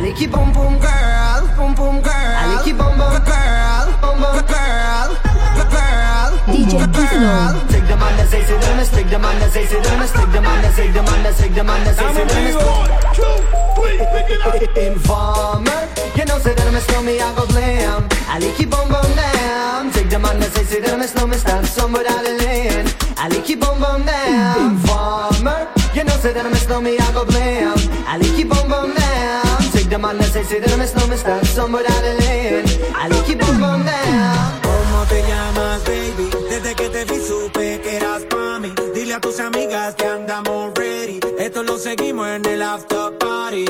Aliki boom boom girl, boom boom girl. Aliki boom boom girl, boom boom girl. DJ Kifno. Take the man that says it on us, the man that says it on us, the man that says the man that says the man that says it on us. Informer, you know say that I'm a snowman, I go blam. Aliki boom boom down. Take the man that says it on us, no mistake, somewhere down the lane. Aliki boom boom down. Informer, you know say that I'm a snowman, I go blam. Aliki boom boom down. Demanda necesitamos no me estás sombra de leer Al equipo con ¿Cómo te llamas, baby? Desde que te vi supe que eras pa' mí Dile a tus amigas que andamos ready. Esto lo seguimos en el after party.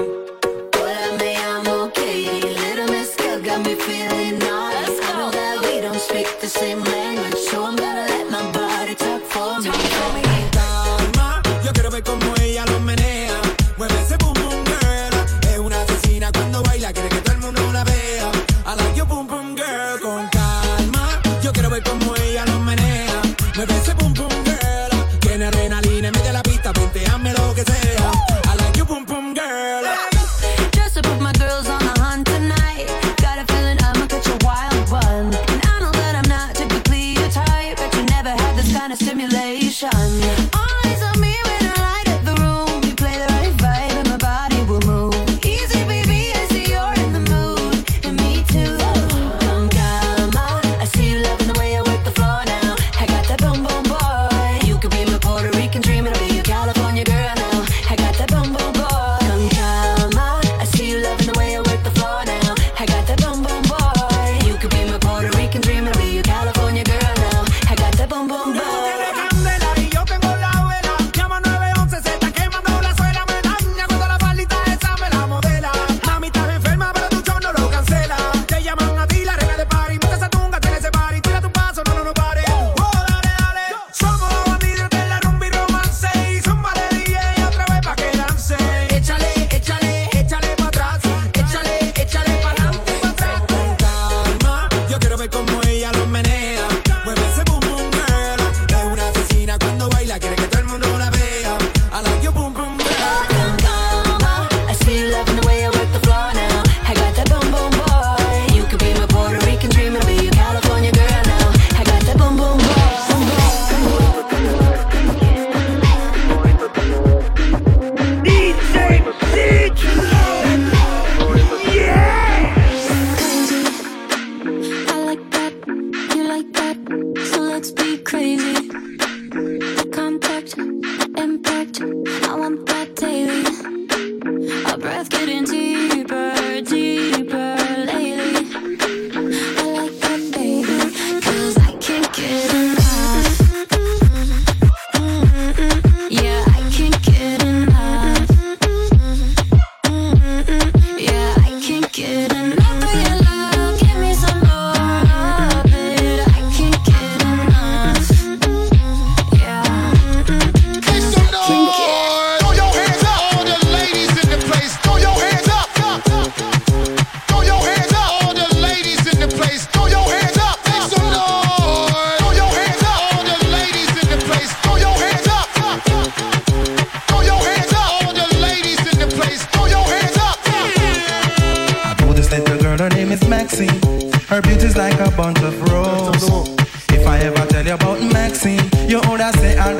name is Maxine. Her beauty's like a bunch of roses. If I ever tell you about Maxine, you would say I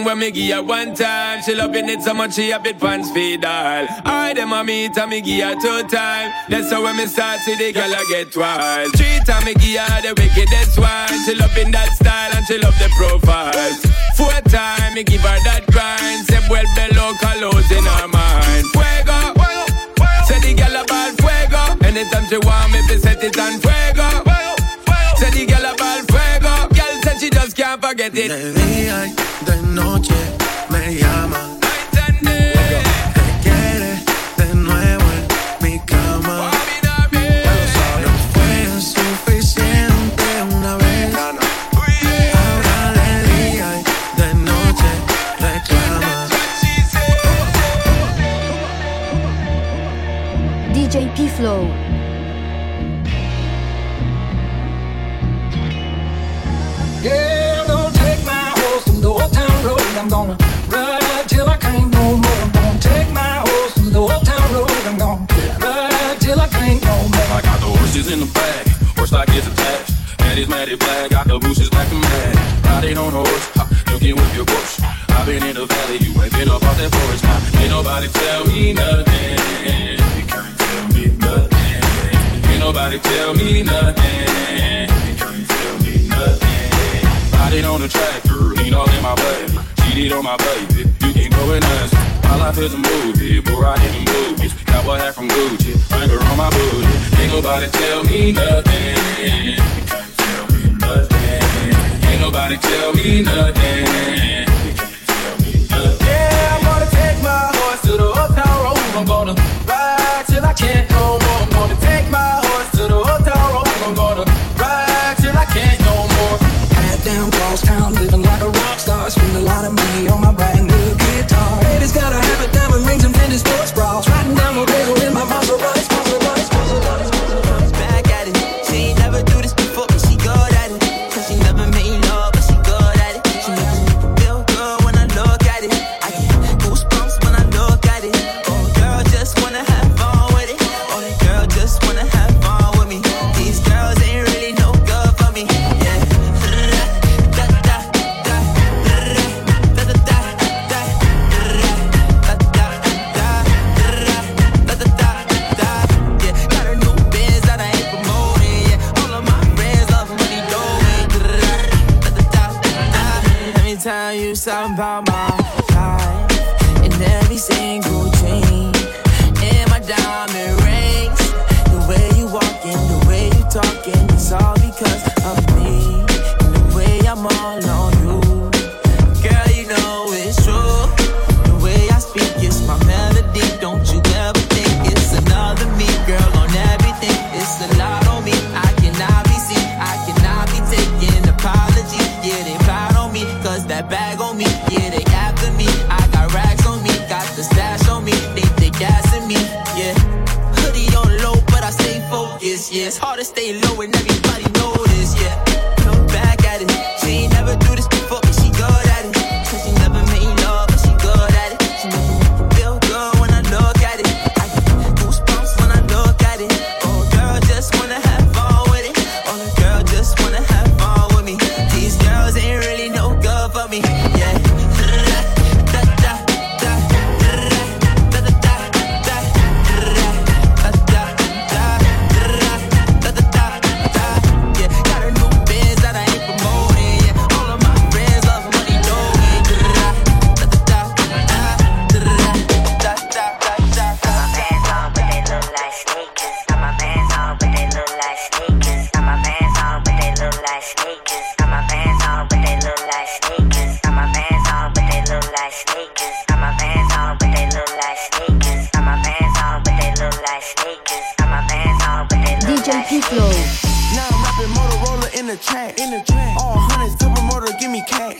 thing when me give her one time. She loving it so much she a bit pants feed all. I them a meet and me give her two time. That's how when me start see the girl I get wild. Three time me give her the wickedest one. She loving that style and she love the profile. Four time me give her that grind. Say well below colors in her mind. Fuego, fuego, fuego. Say the girl about fuego. Anytime she want me, be set it on fuego. fuego, fuego. Say the girl about she just can't forget it. De día y de noche me llama revolution. somehow my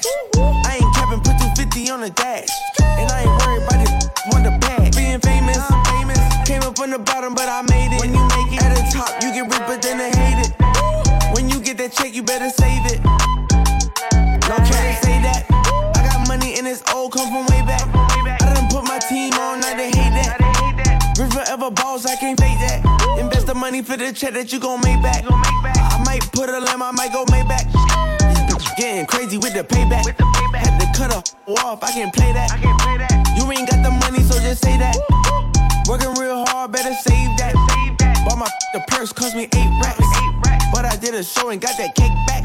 I ain't capping, put 250 on the dash. And I ain't worried about this, want the bag. Being famous, I'm famous. Came up from the bottom, but I made it. When you make it at the top, you get ripped, but then they hate it. When you get that check, you better save it. No to say that. I got money and it's old, come from way back. I done put my team on, now they hate that. River ever balls, I can't fake that. Invest the money for the check that you gon' make back. I might put a limb, I might go with the payback. With the payback. Had to cut her off, I can't play that. I can't play that. You ain't got the money, so just say that. Woo. Working real hard, better save that. Save that. Bought my the purse, cost me eight racks. eight racks. But I did a show and got that cake back.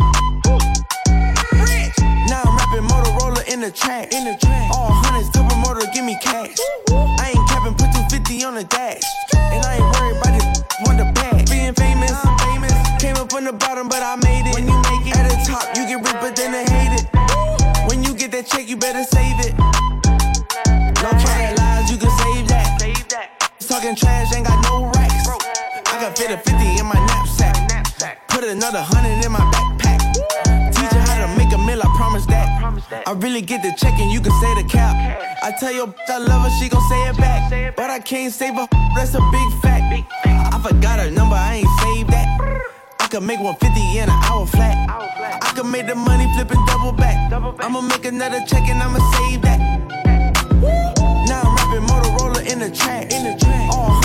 Get the check and you can say the cap. I tell your bitch I love her, she gon' say it back. But I can't save her, that's a big fact. I forgot her number, I ain't saved that. I could make 150 in an hour flat. I could make the money flip and double back. I'ma make another check and I'ma save that. Now I'm rapping Motorola in the track. In the track. All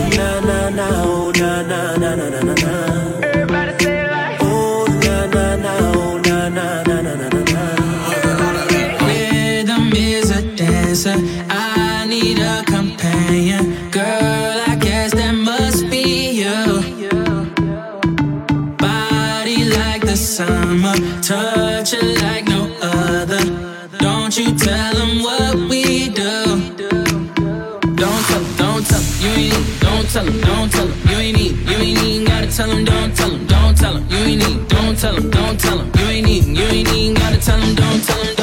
Oh, na na na. Oh, na na na na na na na. Everybody say it like. Oh, na na na. Oh, na na na na na na na. Rhythm is a dancer. I need a companion. Girl, I guess that must be you. Body like the summer. Touch it like no other. Don't you tell them what tell 'em, don't tell 'em, you ain't need, you ain't even gotta tell 'em, don't tell 'em, don't tell 'em, you ain't need, don't tell 'em, don't tell 'em, you ain't even, you ain't even gotta tell 'em, don't tell 'em,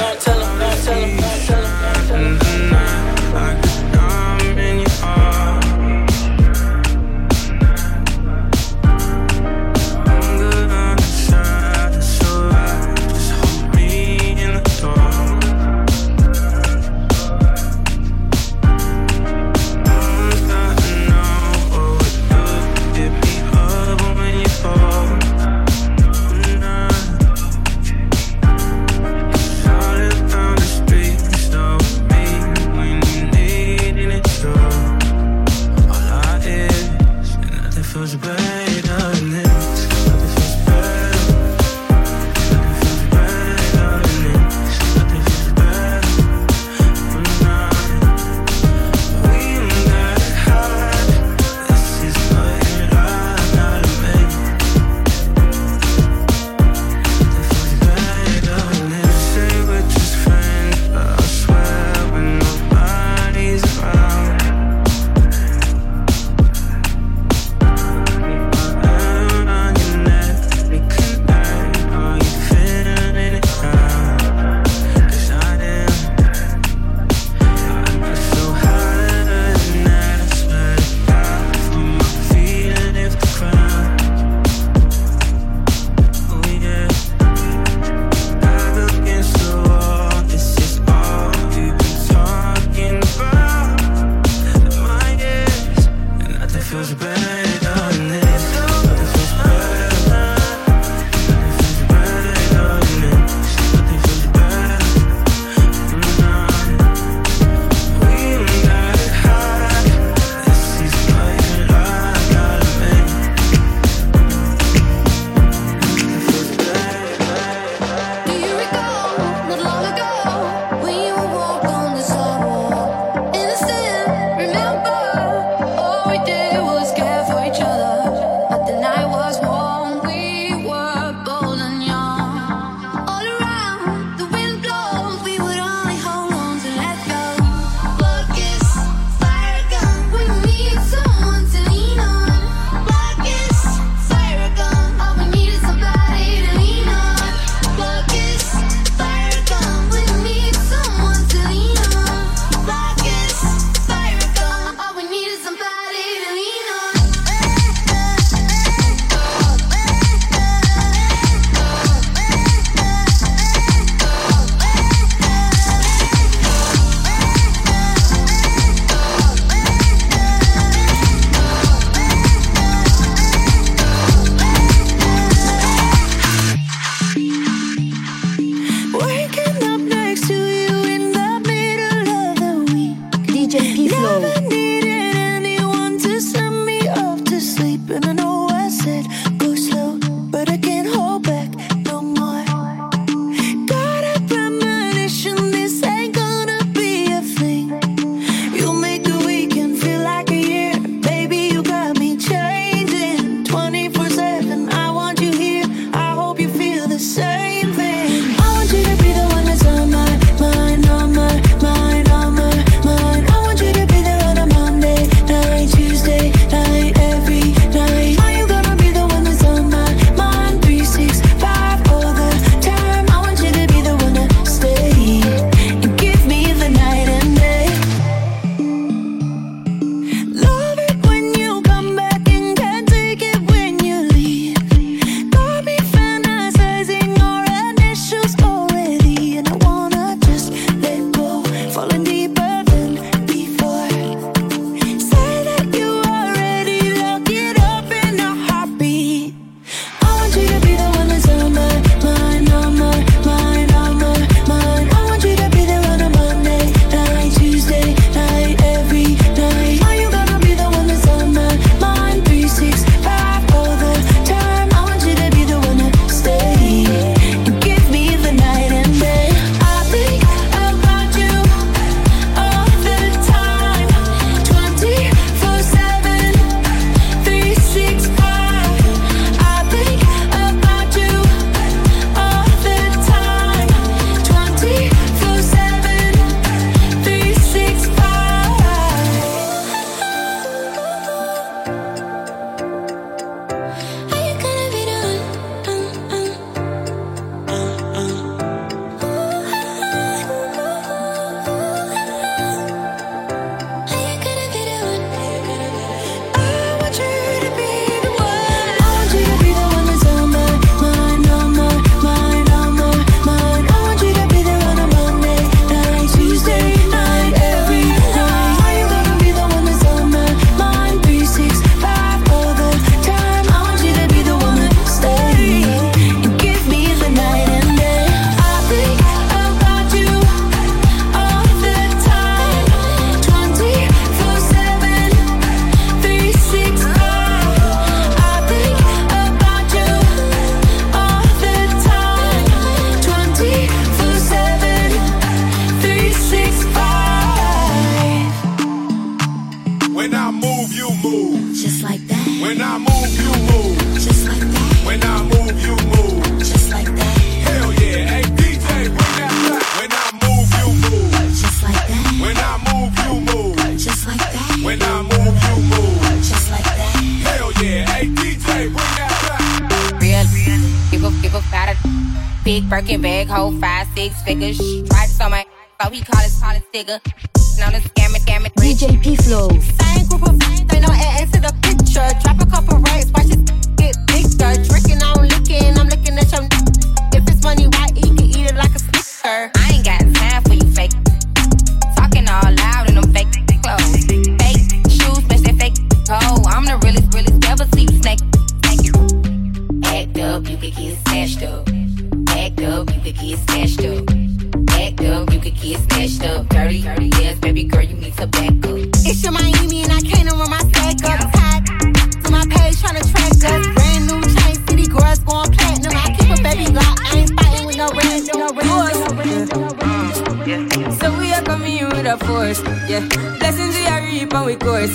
us,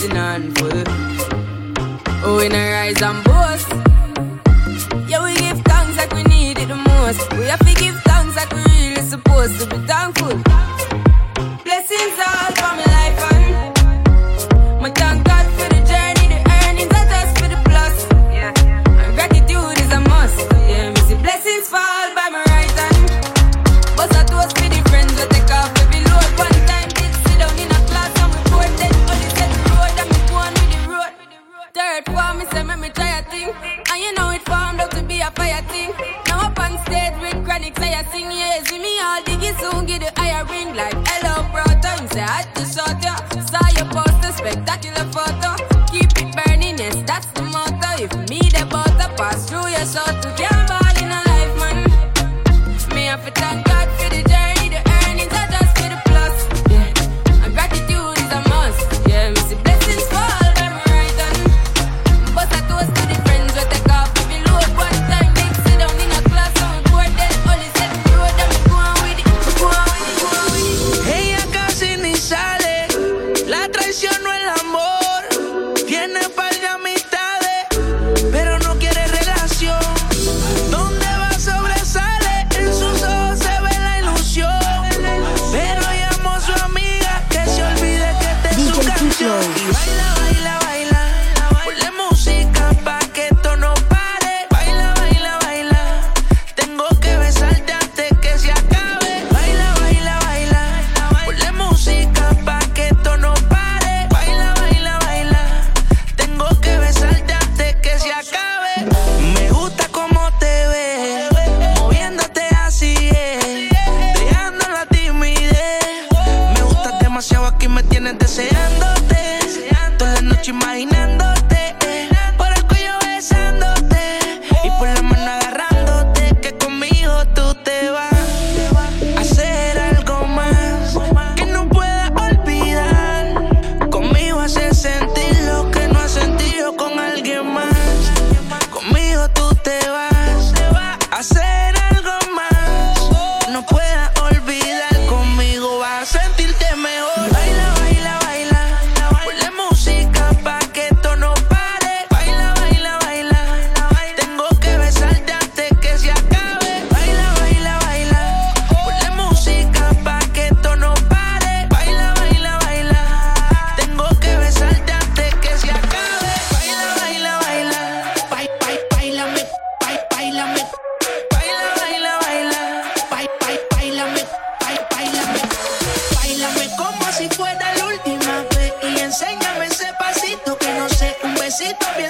and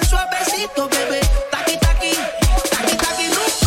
suavecito, bebé. Taqui, taqui, taqui, taqui,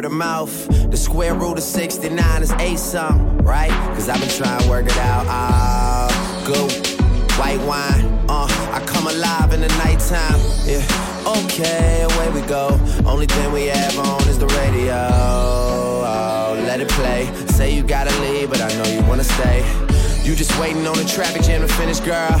word of mouth. The square root of 69 is eight something, right? Cause I've been trying to work it out. Ah, go. good white wine. Uh, I come alive in the nighttime. Yeah, okay, away we go. Only thing we have on is the radio. Oh, let it play. Say you gotta leave, but I know you wanna stay. You just waiting on the traffic jam to finish, girl.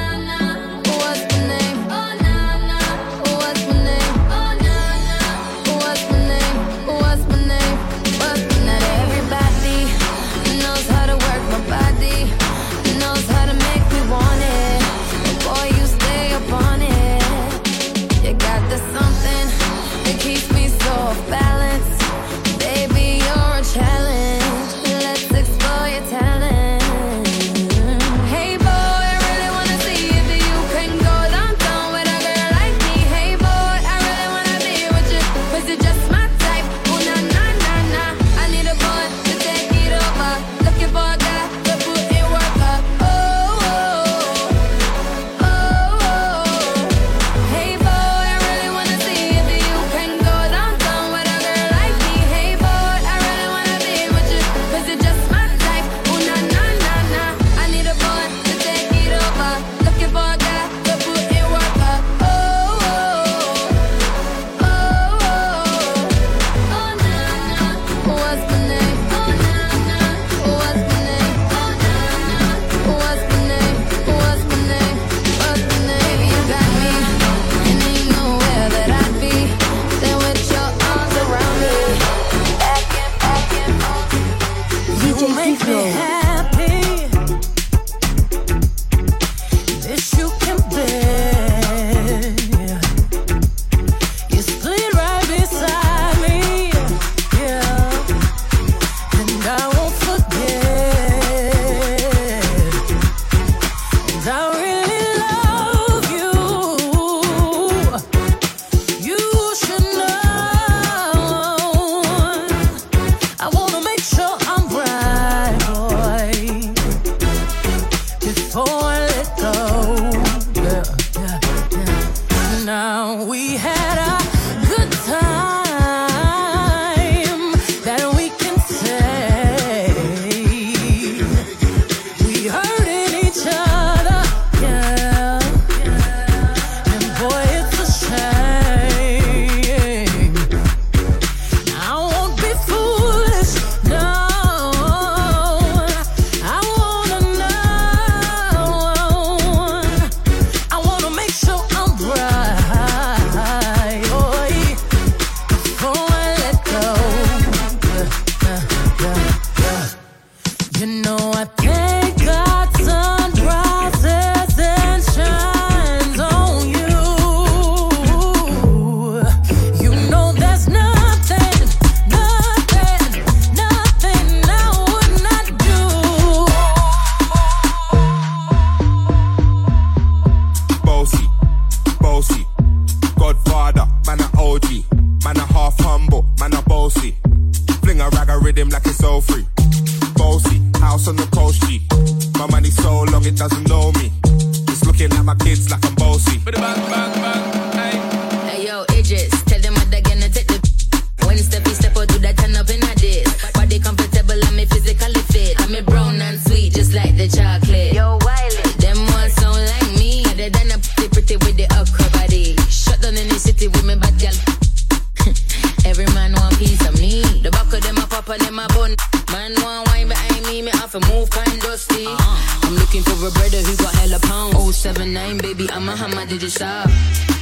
Behind me, me have to move kind dusty. I'm looking for a brother who got hella pound. 079, baby, I'm a hammer, did you stop?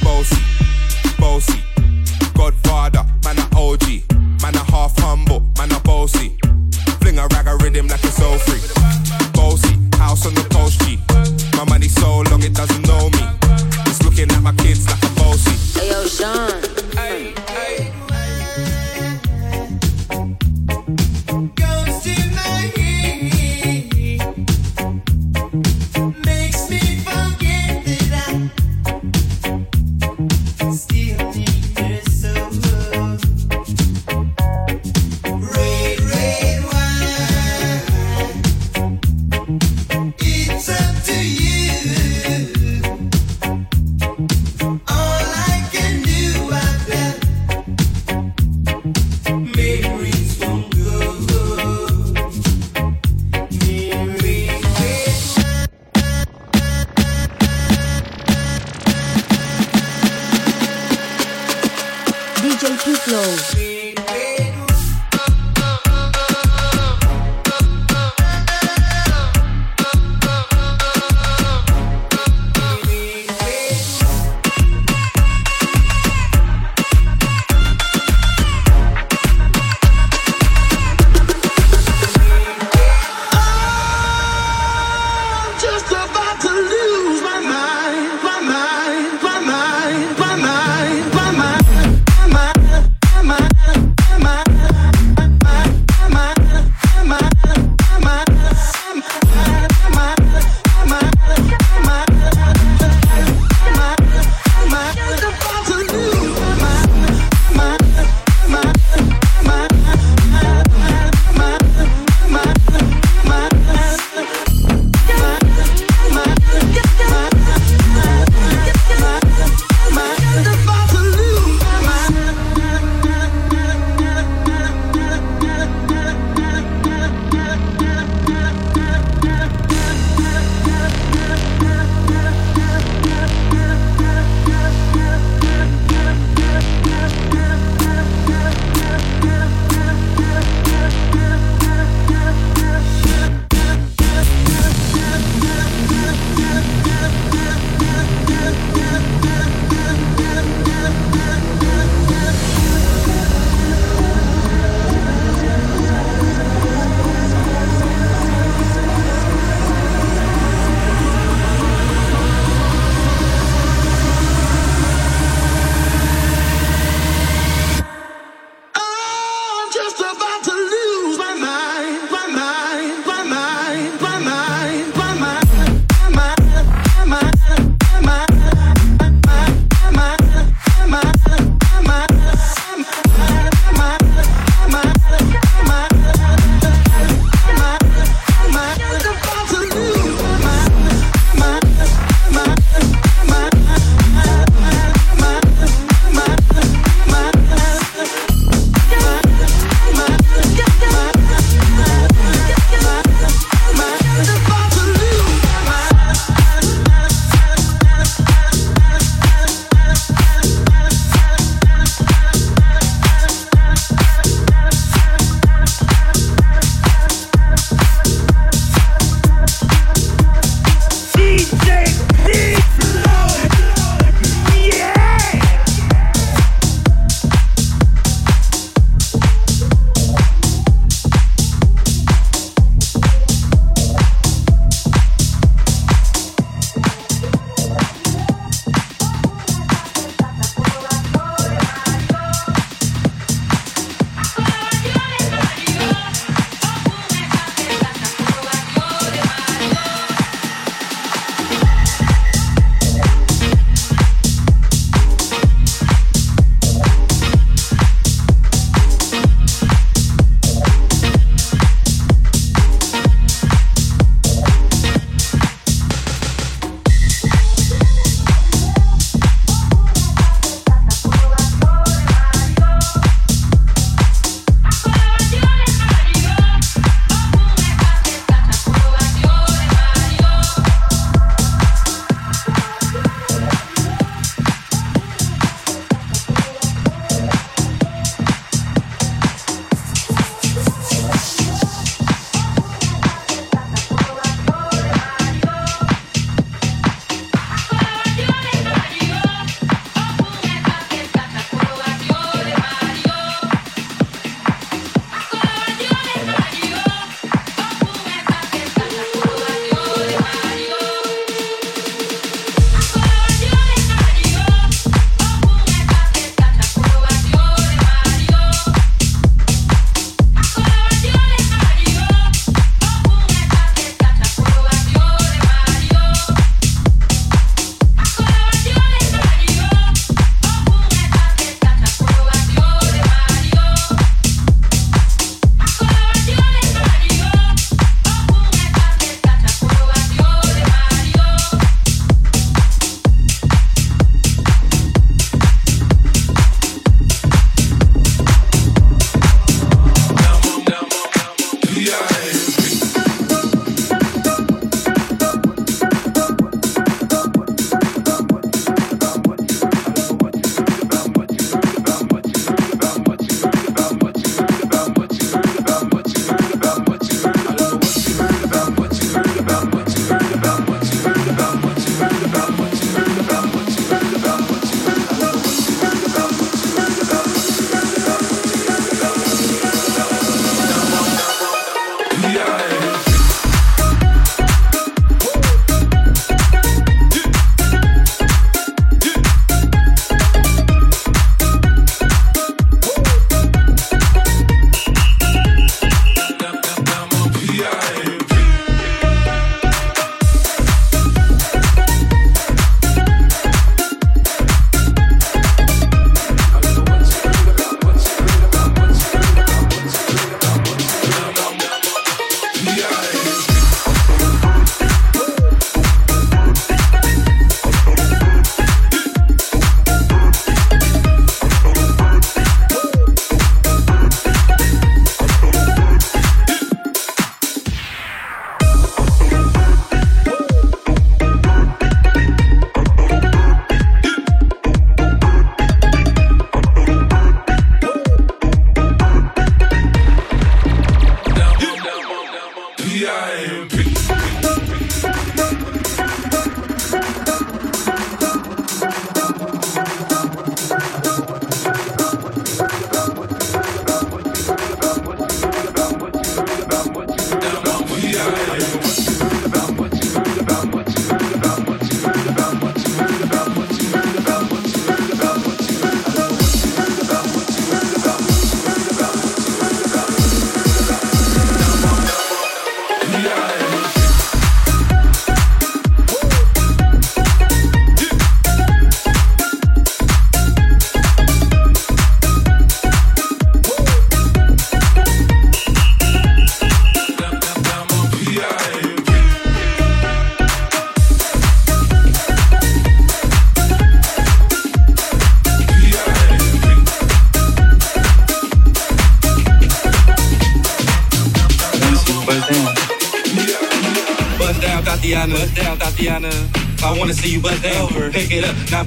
Bossy, bossy. Godfather, man a OG. Man a half humble, man a bossy. Fling a rag a rhythm like it's so free. Bossy, house on the coast G. My money so long it doesn't know me. It's looking at my kids like a bossy. Hey yo, Sean. Goes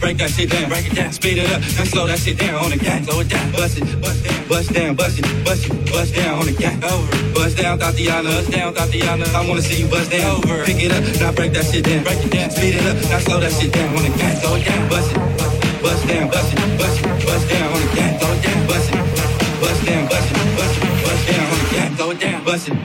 break that shit down, break it down, speed it up, now slow that shit down on the gang, slow it down, bust it, bust down, bust down, bust it, bust it, bust down on the gang, over, bust down, Tatiana, bust down, Tatiana. I wanna see you bust down, over, pick it up, now break that shit down, break it down, speed it up, now slow that shit down on the gang, slow it down, bust it, bust down, bust it, bust it, bust down on the gang, slow it down, bust it, bust down, bust it, bust it, bust down on the gang, slow it down, bust it,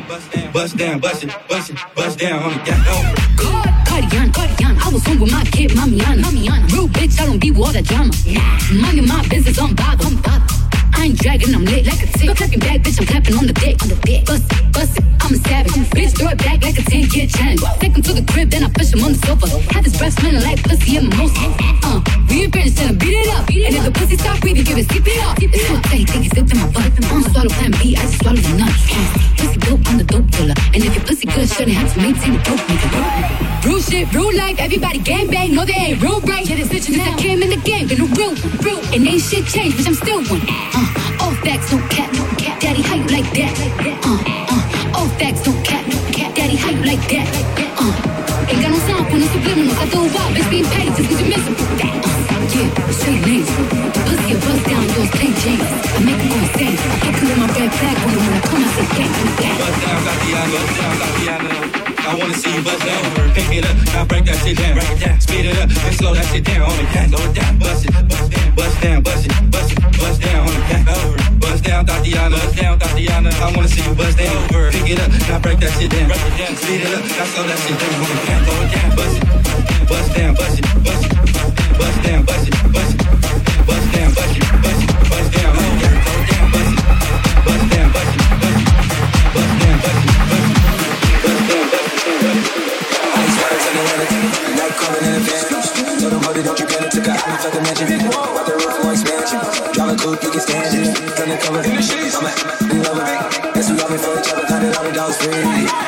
bust down, bust it, bust it, bust down on the gang, over. Cardigan, Cardigan. I was home with my kid, Mamiana. Mamiana. Real bitch, I don't be with all that drama. Nah. Minding my business, I'm bothered. I'm bothered. I ain't dragging, I'm lit like a tick. Clapping back, bitch, I'm clapping on the dick. On the dick. Bust it, bust it, I'm a savage. I'm a Bitch, throw it back like a 10 year challenge. Take him to the crib, then I push him on the sofa. Have his breath smelling like pussy and mimosa. Uh, we in British, then I beat it up. And if the pussy stop breathing, give it CPR. It's what they think he's in my butt. I don't swallow plan B, I just swallow the nuts. Pussy dope, I'm the dope dealer. And if your pussy good, shouldn't have to maintain the dope nigga. Real shit, real life, everybody gang bang. No, they ain't real right. Yeah, this bitch since I came in the game, been a real real. And ain't shit changed, bitch, I'm still one. Uh, all facts, no cap, no cap. Daddy, how you like that? Uh, uh, all facts, no cap, no cap. Daddy, how you like that? Uh, ain't got no sound for no subliminals. I throw a wild bitch being petty just cause you miss him. Uh, yeah, straight lanes. Pussy a bust down, yours plain James. I make him go insane. I him with my red flag on when I come, I the gang. Bust down, Tatiana, bust down, Tatiana. Bust down, pick it up, now break that shit down, break it down, speed it up, and slow that shit down on gang, slow it down, bust it, bust down, bust down, bust it, bust it, bust down on gang, over, bust down, Tatiana, bust down, Tatiana. I wanna see you bust down, over, pick it up, now break that shit down, break it down, speed it up, now slow that shit down on gang, slow it down, bust it, bust down, bust it, bust it, bust down, bust it, bust it, bust down, bust it, bust it, bust down, slow it down, bust it, Calling in advance. Told them, hold it, don't you panic. Took out me, fuck the mansion. Bought the roof for expansion. Drive a coupe, you can stand it. Undercover. I'm a, in love with it. Guess we been for each other. Hundred all the dogs free.